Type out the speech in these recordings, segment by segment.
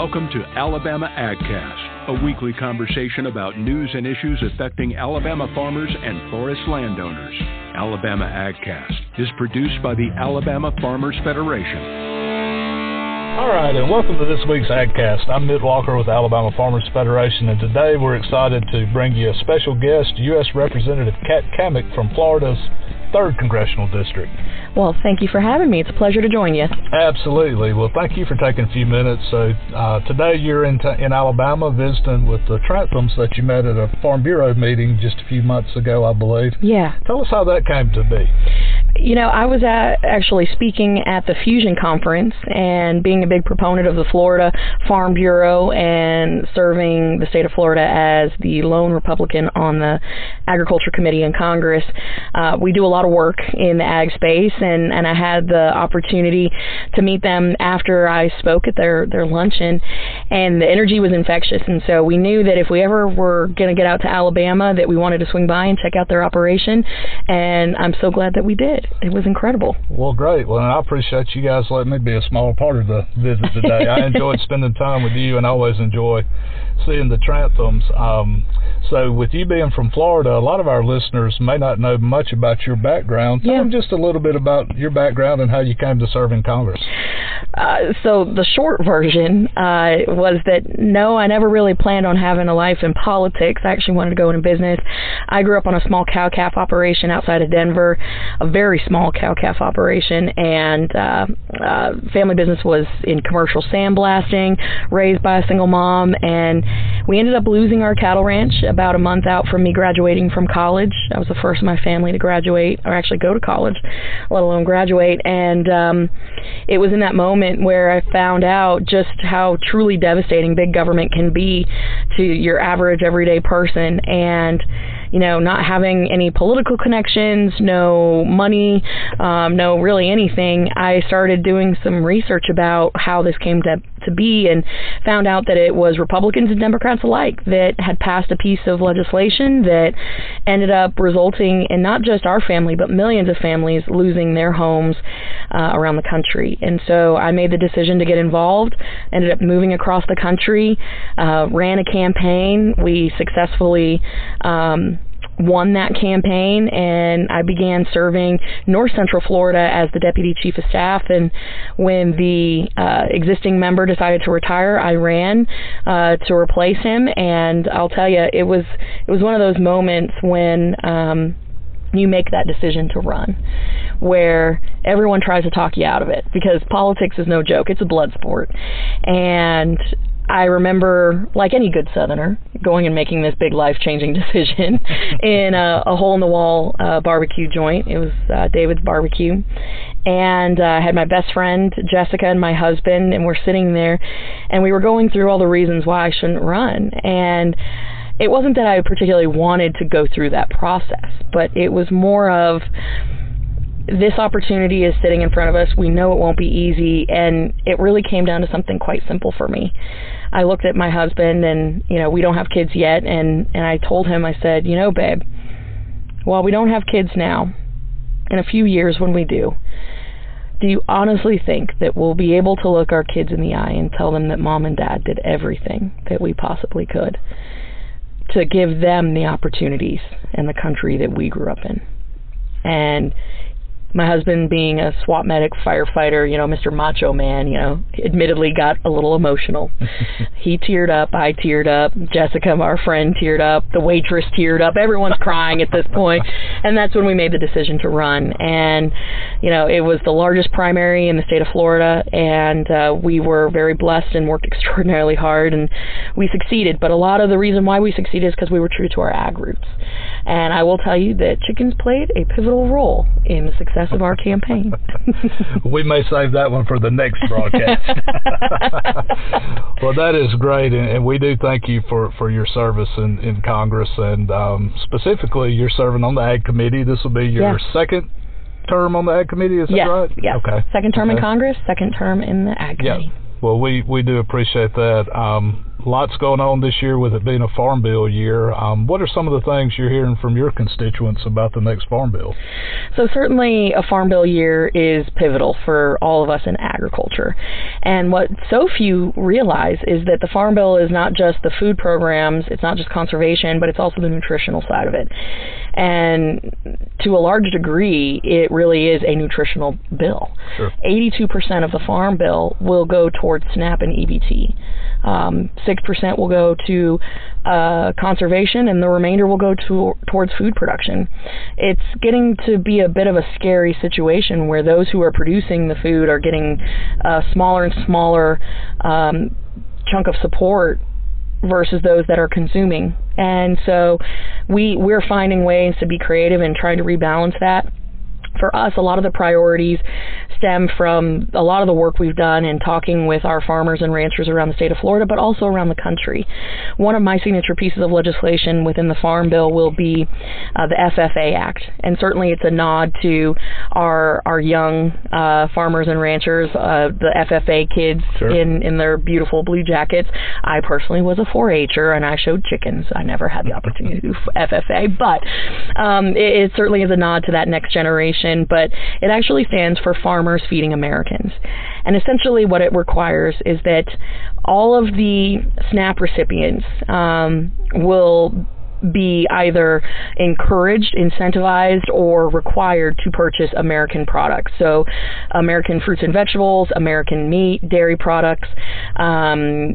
Welcome to Alabama AgCast, a weekly conversation about news and issues affecting Alabama farmers and forest landowners. Alabama AgCast is produced by the Alabama Farmers Federation. All right, and welcome to this week's AgCast. I'm Mitt Walker with Alabama Farmers Federation, and today we're excited to bring you a special guest, U.S. Representative Kat Cammack from Florida's 3rd Congressional District. Well, thank you for having me. It's a pleasure to join you. Absolutely. Well, thank you for taking a few minutes. So, uh, today you're in, t- in Alabama visiting with the Tranthams that you met at a Farm Bureau meeting just a few months ago, I believe. Yeah. Tell us how that came to be. You know, I was at, actually speaking at the Fusion Conference and being a big proponent of the Florida Farm Bureau and serving the state of Florida as the lone Republican on the Agriculture Committee in Congress. Uh, we do a lot of work in the ag space, and, and I had the opportunity to meet them after I spoke at their, their luncheon, and the energy was infectious. And so we knew that if we ever were going to get out to Alabama, that we wanted to swing by and check out their operation, and I'm so glad that we did. It was incredible. Well, great. Well, and I appreciate you guys letting me be a small part of the visit today. I enjoyed spending time with you, and I always enjoy seeing the Tranthams. Um, so, with you being from Florida, a lot of our listeners may not know much about your background. Tell Yeah. them just a little bit about your background and how you came to serve in Congress. Uh, so the short version uh, was that no, I never really planned on having a life in politics. I actually wanted to go into business. I grew up on a small cow calf operation outside of Denver, a very small cow calf operation, and uh, uh, family business was in commercial sandblasting, raised by a single mom, and we ended up losing our cattle ranch about a month out from me graduating from college. I was the first in my family to graduate, or actually go to college, let alone graduate, and um, it was in that moment where I found out just how truly devastating big government can be to your average everyday person and you know not having any political connections no money um, no really anything I started doing some research about how this came to to be and found out that it was Republicans and Democrats alike that had passed a piece of legislation that ended up resulting in not just our family but millions of families losing their homes uh, around the country. And so I made the decision to get involved, ended up moving across the country, uh, ran a campaign. We successfully um, won that campaign and I began serving North Central Florida as the deputy chief of staff. And when the uh, existing member decided to retire I ran uh, to replace him. And I'll tell you it was it was one of those moments when um, you make that decision to run where everyone tries to talk you out of it because politics is no joke. It's a blood sport. And I remember, like any good Southerner, going and making this big life changing decision in a, a hole in the wall uh, barbecue joint. It was uh, David's barbecue. And uh, I had my best friend, Jessica, and my husband, and we're sitting there, and we were going through all the reasons why I shouldn't run. And it wasn't that I particularly wanted to go through that process, but it was more of this opportunity is sitting in front of us. We know it won't be easy, and it really came down to something quite simple for me. I looked at my husband, and you know we don't have kids yet, and and I told him, I said, you know, babe, while we don't have kids now, in a few years when we do, do you honestly think that we'll be able to look our kids in the eye and tell them that mom and dad did everything that we possibly could to give them the opportunities in the country that we grew up in? And my husband being a SWAT medic firefighter, you know, Mr. Macho Man, you know, admittedly got a little emotional. he teared up, I teared up, Jessica, our friend, teared up, the waitress teared up, everyone's crying at this point. point, and that's when we made the decision to run. And you know, it was the largest primary in the state of Florida, and uh, we were very blessed and worked extraordinarily hard, and we succeeded. But a lot of the reason why we succeeded is because we were true to our ag roots. And I will tell you that chickens played a pivotal role in the success of our campaign. we may save that one for the next broadcast. well, that is great, and, and we do thank you for, for your service in, in Congress, and um, specifically, you're serving on the Ag Committee. This will be your Yeah. second term on the Ag Committee, is yes, that right? yes. Okay. Second term in Congress, second term in the Ag. Committee. Well, we, we do appreciate that. Um, lots going on this year with it being a farm bill year. Um, what are some of the things you're hearing from your constituents about the next farm bill? So certainly a farm bill year is pivotal for all of us in agriculture. And what so few realize is that the farm bill is not just the food programs, it's not just conservation, but it's also the nutritional side of it. And to a large degree, it really is a nutritional bill. Sure. 82% of the farm bill will go towards SNAP and EBT. Um, 6% will go to uh, conservation, and the remainder will go to, towards food production. It's getting to be a bit of a scary situation where those who are producing the food are getting a smaller and smaller um, chunk of support versus those that are consuming. And so we we're finding ways to be creative and trying to rebalance that for us, a lot of the priorities stem from a lot of the work we've done in talking with our farmers and ranchers around the state of Florida, but also around the country. One of my signature pieces of legislation within the Farm Bill will be uh, the FFA Act, and certainly it's a nod to our our young uh, farmers and ranchers, uh, the FFA kids sure. in in their beautiful blue jackets. I personally was a 4-H'er and I showed chickens. I never had the opportunity to do FFA, but um, it, it certainly is a nod to that next generation. But it actually stands for Farmers Feeding Americans. And essentially, what it requires is that all of the SNAP recipients um, will be either encouraged, incentivized, or required to purchase American products. So, American fruits and vegetables, American meat, dairy products. Um,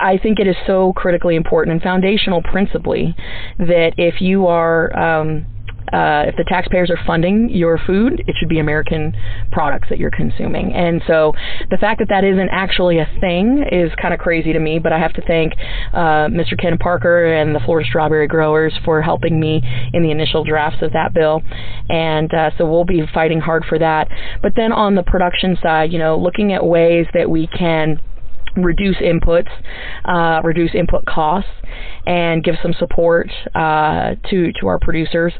I think it is so critically important and foundational, principally, that if you are um, uh, if the taxpayers are funding your food, it should be American products that you're consuming. And so the fact that that isn't actually a thing is kind of crazy to me, but I have to thank uh, Mr. Ken Parker and the Florida Strawberry Growers for helping me in the initial drafts of that bill. And uh, so we'll be fighting hard for that. But then on the production side, you know, looking at ways that we can reduce inputs, uh, reduce input costs, and give some support uh, to to our producers.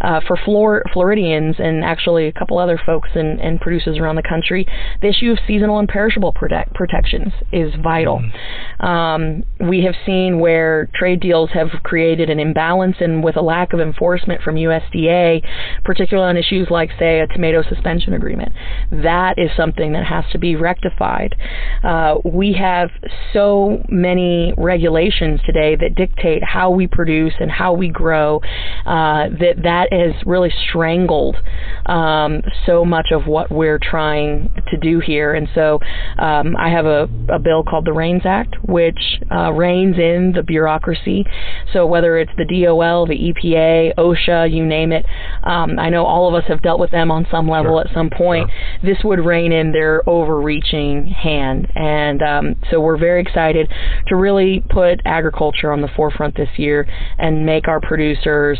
Uh, for Flor- Floridians and actually a couple other folks and, and, producers around the country, the issue of seasonal and perishable protect- protections is vital. Mm-hmm. Um, we have seen where trade deals have created an imbalance and with a lack of enforcement from USDA, particularly on issues like, say, a tomato suspension agreement. That is something that has to be rectified. Uh, we have so many regulations today that dictate how we produce and how we grow uh, that that has really strangled um, so much of what we're trying to do here. And so um, I have a, a, bill called the REINS Act, which uh, reins in the bureaucracy. So whether it's the DOL, the EPA, OSHA, you name it, um, I know all of us have dealt with them on some level sure. at some point. Sure. This would rein in their overreaching hand. And um, so we're very excited to really put agriculture on the forefront this year and make our producers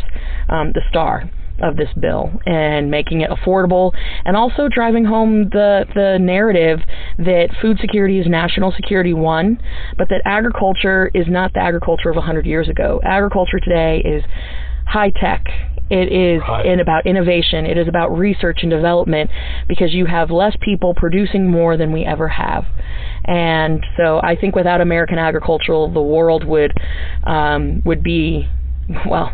um, the star of this bill and making it affordable and also driving home the the narrative that food security is national security one but that agriculture is not the agriculture of 100 years ago. Agriculture today is high tech it is right. in about innovation. It is about research and development because you have less people producing more than we ever have. And so I think without American agriculture, the world would um, would be well.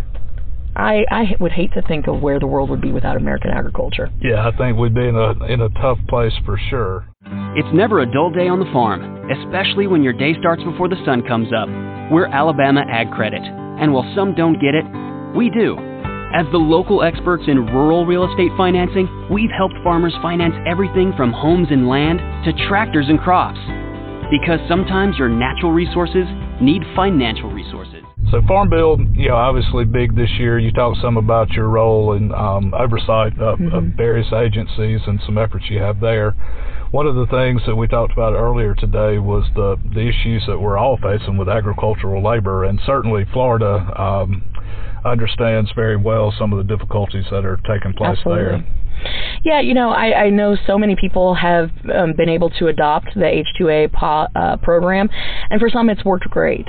I, I would hate to think of where the world would be without American agriculture. Yeah, I think we'd be in a in a tough place for sure. It's never a dull day on the farm, especially when your day starts before the sun comes up. We're Alabama Ag Credit, and while some don't get it, we do. As the local experts in rural real estate financing, we've helped farmers finance everything from homes and land to tractors and crops. Because sometimes your natural resources need financial resources. So Farm Bill, you know, obviously big this year. You talked some about your role in um, oversight of, mm-hmm. of various agencies and some efforts you have there. One of the things that we talked about earlier today was the the issues that we're all facing with agricultural labor, and certainly Florida um, understands very well some of the difficulties that are taking place Absolutely. there. Yeah, you know, I, I know so many people have um, been able to adopt the H2A po- uh, program, and for some it's worked great.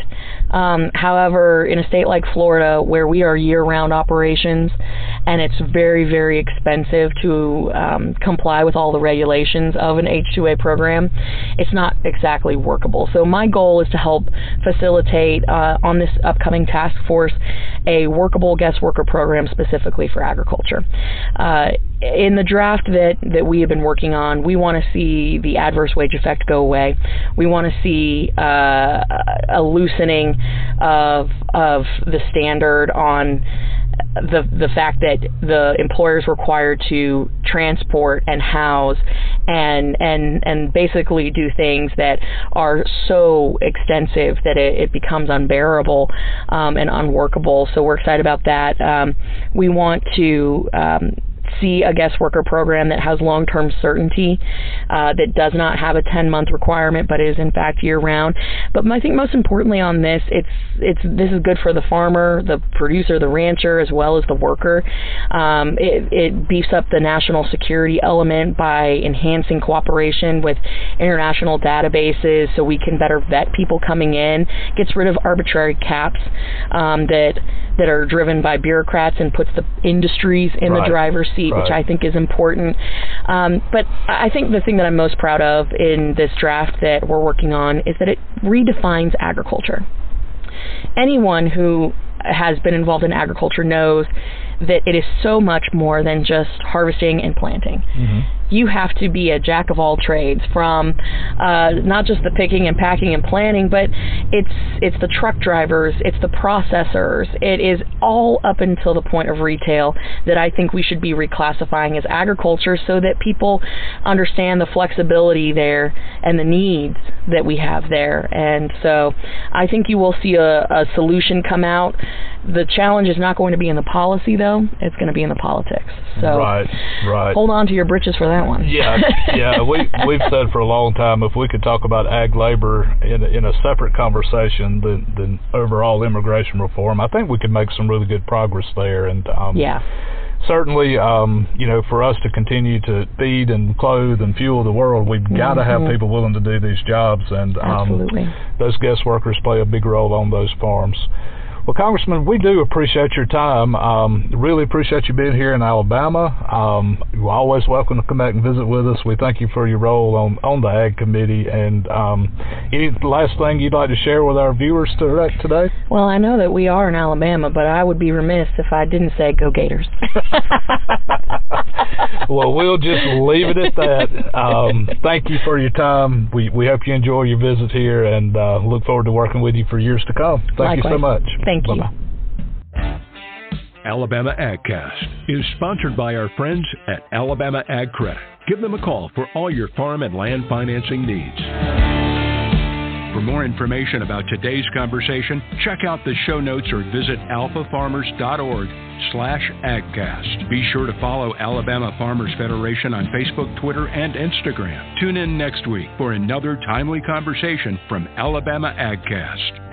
Um, however, in a state like Florida, where we are year-round operations, and it's very, very expensive to um, comply with all the regulations of an H2A program, it's not exactly workable. So my goal is to help facilitate uh, on this upcoming task force a workable guest worker program specifically for agriculture. Uh, in the draft that, that we have been working on, we want to see the adverse wage effect go away. We want to see uh, a loosening of of the standard on the the fact that the employer is required to transport and house and and and basically do things that are so extensive that it, it becomes unbearable um, and unworkable. So we're excited about that. Um, we want to um, see a guest worker program that has long term certainty, uh, that does not have a 10 month requirement, but is in fact year round. But I think most importantly on this, it's it's this is good for the farmer, the producer, the rancher, as well as the worker. Um, it, it beefs up the national security element by enhancing cooperation with international databases so we can better vet people coming in, gets rid of arbitrary caps um, that that are driven by bureaucrats and puts the industries in right. the driver's seat, right. which I think is important. Um, but I think the thing that I'm most proud of in this draft that we're working on is that it redefines agriculture. Anyone who has been involved in agriculture knows that it is so much more than just harvesting and planting. Mm-hmm you have to be a jack of all trades from uh, not just the picking and packing and planning, but it's it's the truck drivers, it's the processors, it is all up until the point of retail that I think we should be reclassifying as agriculture so that people understand the flexibility there and the needs that we have there. And so I think you will see a, a solution come out. The challenge is not going to be in the policy though; it's going to be in the politics. So right, right. hold on to your britches for that one. yeah, yeah. We we've said for a long time if we could talk about ag labor in in a separate conversation than than overall immigration reform, I think we could make some really good progress there. And um, yeah certainly, um, you know, for us to continue to feed and clothe and fuel the world, we've mm-hmm. got to have people willing to do these jobs, and um, those guest workers play a big role on those farms. Well, Congressman, we do appreciate your time. Um, really appreciate you being here in Alabama. Um, you're always welcome to come back and visit with us. We thank you for your role on, on the Ag Committee. And um, any last thing you'd like to share with our viewers today? Well, I know that we are in Alabama, but I would be remiss if I didn't say go Gators. well, we'll just leave it at that. Um, thank you for your time. We, we hope you enjoy your visit here and uh, look forward to working with you for years to come. Thank Likewise. you so much. Thank you. Bye-bye. Alabama AgCast is sponsored by our friends at Alabama Ag Credit. Give them a call for all your farm and land financing needs. For more information about today's conversation, check out the show notes or visit alfafarmers.org slash agcast. Be sure to follow Alabama Farmers Federation on Facebook, Twitter, and Instagram. Tune in next week for another timely conversation from Alabama AgCast.